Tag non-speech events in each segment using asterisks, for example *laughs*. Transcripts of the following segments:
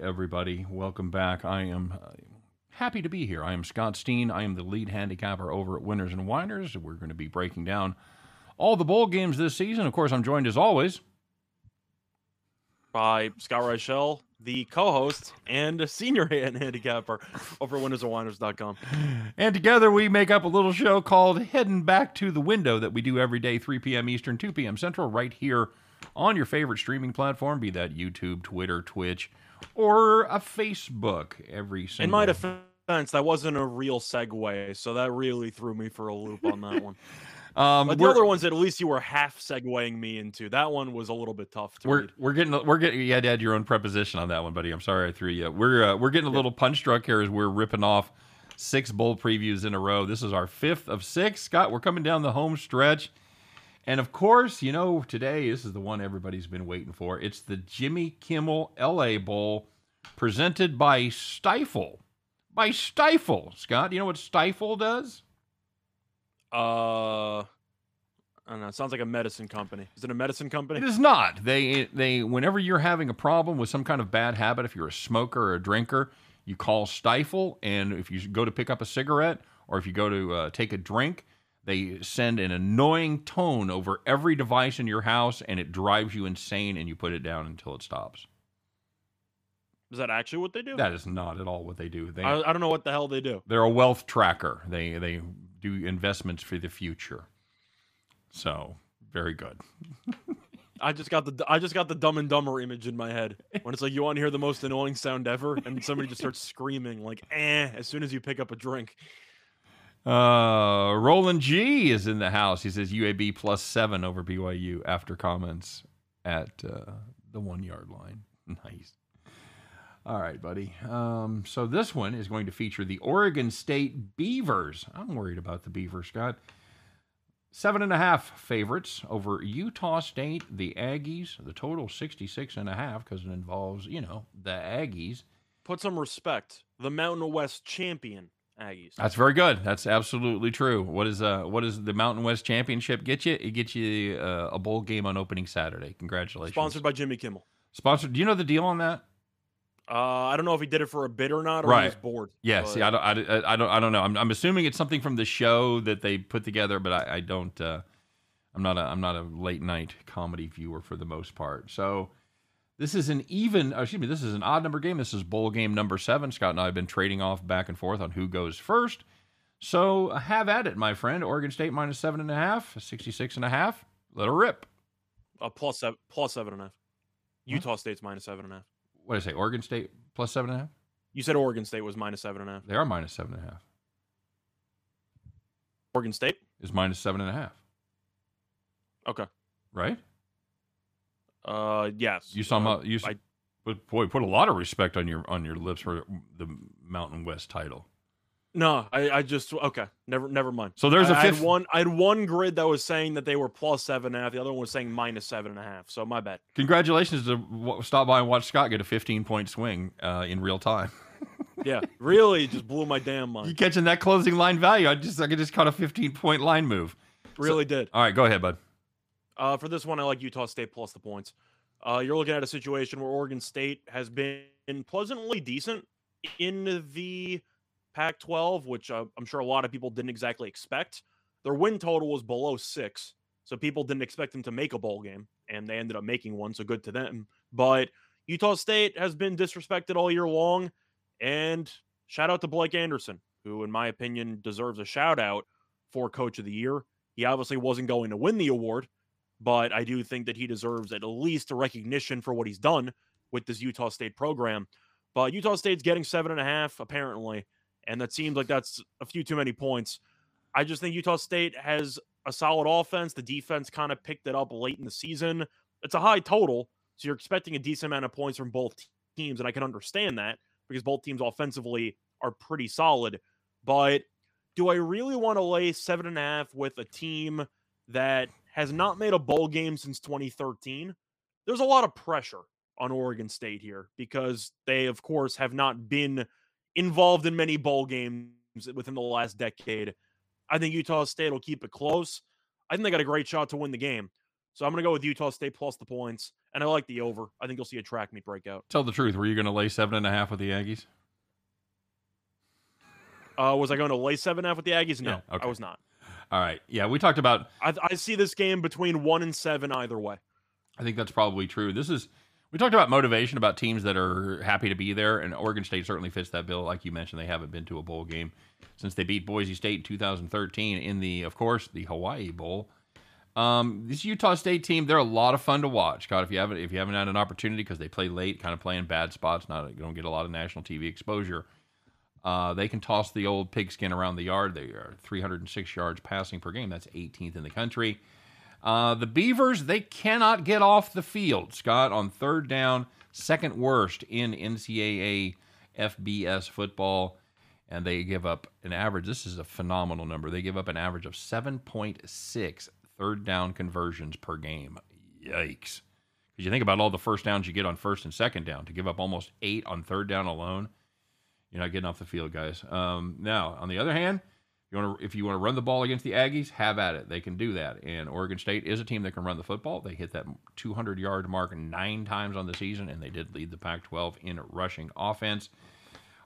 Everybody. Welcome back. I am uh, happy to be here. I am Scott Steen. I am the lead handicapper over at Winners and Winers. We're going to be breaking down all the bowl games this season. Of course, I'm joined as always by Scott Reichel, the co-host and senior *laughs* hand handicapper over at winnersandwiners.com. And together we make up a little show called Heading Back to the Window that we do every day, 3 p.m. Eastern, 2 p.m. Central, right here on your favorite streaming platform, be that YouTube, Twitter, Twitch, or a Facebook. Every single. In my defense, that wasn't a real segue, so that really threw me for a loop on that one. *laughs* Um, but the other ones, at least you were half segueing me into. That one was a little bit tough to we're, read. We're getting, we're getting. You had to add your own preposition on that one, buddy. I'm sorry I threw you. We're uh, we're getting a little punch drunk here as we're ripping off six bowl previews in a row. This is our fifth of six. Scott, we're coming down the home stretch. And of course, you know, today this is the one everybody's been waiting for. It's the Jimmy Kimmel LA Bowl presented by Stifel. By Stifel, Scott, you know what Stifel does? Uh I don't know. It sounds like a medicine company. Is it a medicine company? It is not. They they whenever you're having a problem with some kind of bad habit, if you're a smoker or a drinker, you call Stifel, and if you go to pick up a cigarette or if you go to uh, take a drink, they send an annoying tone over every device in your house, and it drives you insane, and you put it down until it stops. Is that actually what they do? That is not at all what they do. They, I, I don't know what the hell they do. They're a wealth tracker. They they do investments for the future. So very good. *laughs* I just got the I just got the Dumb and Dumber image in my head when it's like you want to hear the most annoying sound ever, and somebody just starts screaming like "eh" as soon as you pick up a drink. Uh, Roland G is in the house. He says UAB plus seven over BYU after comments at uh, the one yard line. *laughs* Nice. All right, buddy. Um, so this one is going to feature the Oregon State Beavers. I'm worried about the Beavers, Scott. Seven and a half favorites over Utah State, the Aggies. The total 66 and a half because it involves, you know, the Aggies. Put some respect. The Mountain West champion Aggies. That's very good. That's absolutely true. What is uh what is the Mountain West Championship get you? It gets you uh, a bowl game on opening Saturday. Congratulations. Sponsored by Jimmy Kimmel. Sponsored. Do you know the deal on that? Uh, I don't know if he did it for a bid or not, or right. he was bored. Yeah, see, I don't, I, I, don't, I don't know. I'm, I'm assuming it's something from the show that they put together, but I, I don't. Uh, I'm not a, I'm not a late night comedy viewer for the most part. So this is an even, uh, excuse me, this is an odd number game. This is bowl game number seven. Scott and I have been trading off back and forth on who goes first. So have at it, my friend. Oregon State minus seven and a half, 66 and a half. Let her rip. Uh, plus seven, plus seven and a half. Utah huh? State's minus seven and a half what did I say? Oregon State plus seven and a half. You said Oregon State was minus seven and a half. They are minus seven and a half. Oregon State is minus seven and a half. Okay. Right. Uh, yes. You saw uh, my, you. I, but boy, put a lot of respect on your on your lips for the Mountain West title. No, I, I just okay. Never, never mind. So there's a fifth... I had one. I had one grid that was saying that they were plus seven and a half. The other one was saying minus seven and a half. So my bad. Congratulations to stop by and watch Scott get a 15 point swing uh, in real time. *laughs* yeah, really, just blew my damn mind. You catching that closing line value? I just, I just caught a 15 point line move. Really so, did. All right, go ahead, bud. Uh, for this one, I like Utah State plus the points. Uh, you're looking at a situation where Oregon State has been pleasantly decent in the Pac 12, which uh, I'm sure a lot of people didn't exactly expect. Their win total was below six. So people didn't expect them to make a bowl game, and they ended up making one. So good to them. But Utah State has been disrespected all year long. And shout out to Blake Anderson, who, in my opinion, deserves a shout out for Coach of the Year. He obviously wasn't going to win the award, but I do think that he deserves at least a recognition for what he's done with this Utah State program. But Utah State's getting seven and a half, apparently and that seems like that's a few too many points. I just think Utah State has a solid offense. The defense kind of picked it up late in the season. It's a high total, so you're expecting a decent amount of points from both teams, and I can understand that because both teams offensively are pretty solid. But do I really want to lay seven and a half with a team that has not made a bowl game since 2013? There's a lot of pressure on Oregon State here because they, of course, have not been involved in many bowl games within the last decade. I think Utah State will keep it close. I think they got a great shot to win the game. So I'm going to go with Utah State plus the points, and I like the over. I think you'll see a track meet breakout. Tell the truth. Were you going to lay seven and a half with the Aggies? Uh, was I going to lay seven and a half with the Aggies? No, Yeah, okay. I was not. All right. Yeah, we talked about. I, I see this game between one and seven either way. I think that's probably true. This is. We talked about motivation, about teams that are happy to be there, and Oregon State certainly fits that bill. Like you mentioned, they haven't been to a bowl game since they beat Boise State in 2013 in the, of course, the Hawaii Bowl. Um, this Utah State team, they're a lot of fun to watch. God, if you haven't if you haven't had an opportunity because they play late, kind of play in bad spots, not you don't get a lot of national TV exposure. Uh, they can toss the old pigskin around the yard. They are 306 yards passing per game. That's 18th in the country. Uh, the Beavers, they cannot get off the field, Scott, on third down, second worst in NCAA FBS football. And they give up an average, this is a phenomenal number. They give up an average of 7.6 third down conversions per game. Yikes. Because you think about all the first downs you get on first and second down, to give up almost eight on third down alone, you're not getting off the field, guys. Um, now, on the other hand, you want to, if you want to run the ball against the Aggies, have at it. They can do that. And Oregon State is a team that can run the football. They hit that 200 yard mark nine times on the season, and they did lead the Pac 12 in rushing offense.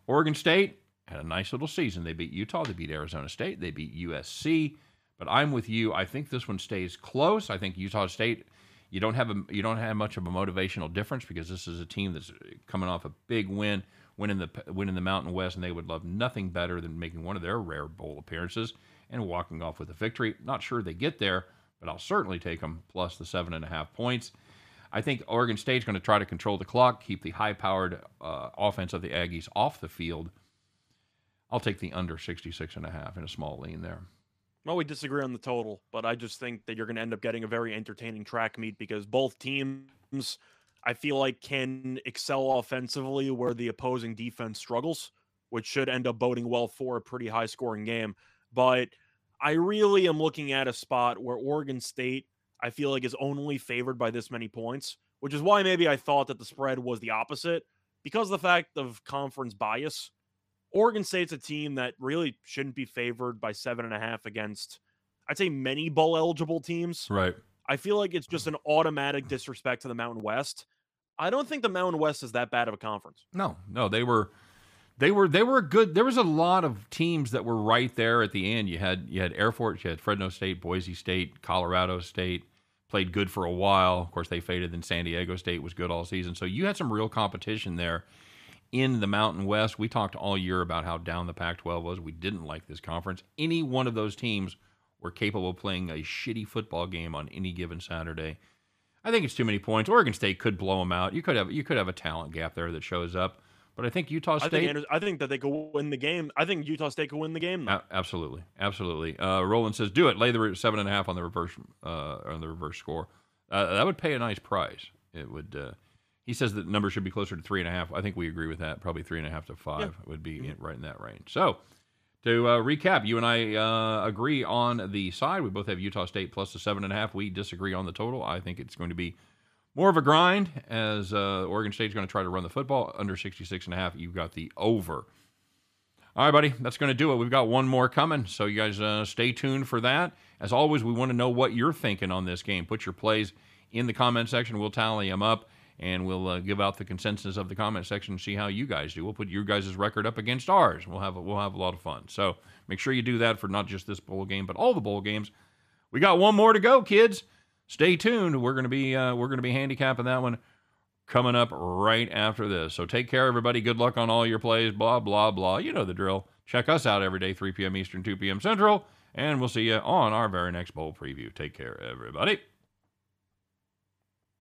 Oregon State had a nice little season. They beat Utah, they beat Arizona State, they beat USC. But I'm with you. I think this one stays close. I think Utah State. You don't have a you don't have much of a motivational difference because this is a team that's coming off a big win, winning the winning the Mountain West, and they would love nothing better than making one of their rare bowl appearances and walking off with a victory. Not sure they get there, but I'll certainly take them plus the seven and a half points. I think Oregon State's going to try to control the clock, keep the high-powered uh, offense of the Aggies off the field. I'll take the under 66 and a half in a small lean there. Well, we disagree on the total, but I just think that you're going to end up getting a very entertaining track meet because both teams, I feel like, can excel offensively where the opposing defense struggles, which should end up boding well for a pretty high scoring game. But I really am looking at a spot where Oregon State, I feel like, is only favored by this many points, which is why maybe I thought that the spread was the opposite because of the fact of conference bias. Oregon State's a team that really shouldn't be favored by seven and a half against, I'd say, many bowl eligible teams. Right. I feel like it's just mm. an automatic disrespect to the Mountain West. I don't think the Mountain West is that bad of a conference. No, no, they were, they were, they were good. There was a lot of teams that were right there at the end. You had you had Air Force, you had Fresno State, Boise State, Colorado State played good for a while. Of course, they faded. Then San Diego State was good all season. So you had some real competition there in the Mountain West. We talked all year about how down the Pac 12 was. We didn't like this conference. Any one of those teams were capable of playing a shitty football game on any given Saturday. I think it's too many points. Oregon State could blow them out. You could have you could have a talent gap there that shows up, but I think Utah I State. think, Anders- I think that they could win the game. I think Utah State could win the game. A- absolutely, absolutely. Uh, Roland says, "Do it. Lay the re- seven and a half on the reverse uh, on the reverse score. Uh, that would pay a nice price. It would." Uh, he says that number should be closer to three and a half. I think we agree with that. Probably three and a half to five would be in, right in that range. So, to uh, recap, you and I uh, agree on the side. We both have Utah State plus the seven and a half. We disagree on the total. I think it's going to be more of a grind as uh, Oregon State's going to try to run the football under 66 and a half. You've got the over. All right, buddy, that's going to do it. We've got one more coming, so you guys uh, stay tuned for that. As always, we want to know what you're thinking on this game. Put your plays in the comment section. We'll tally them up, and we'll uh, give out the consensus of the comment section and see how you guys do. We'll put your guys' record up against ours. We'll have a, we'll have a lot of fun. So make sure you do that for not just this bowl game, but all the bowl games. We got one more to go, kids. Stay tuned. We're to be uh, we're to be handicapping that one coming up right after this. So take care, everybody. Good luck on all your plays. Blah, blah, blah. You know the drill. Check us out every day, 3 p.m. Eastern, 2 p.m. Central, and we'll see you on our very next bowl preview. Take care, everybody.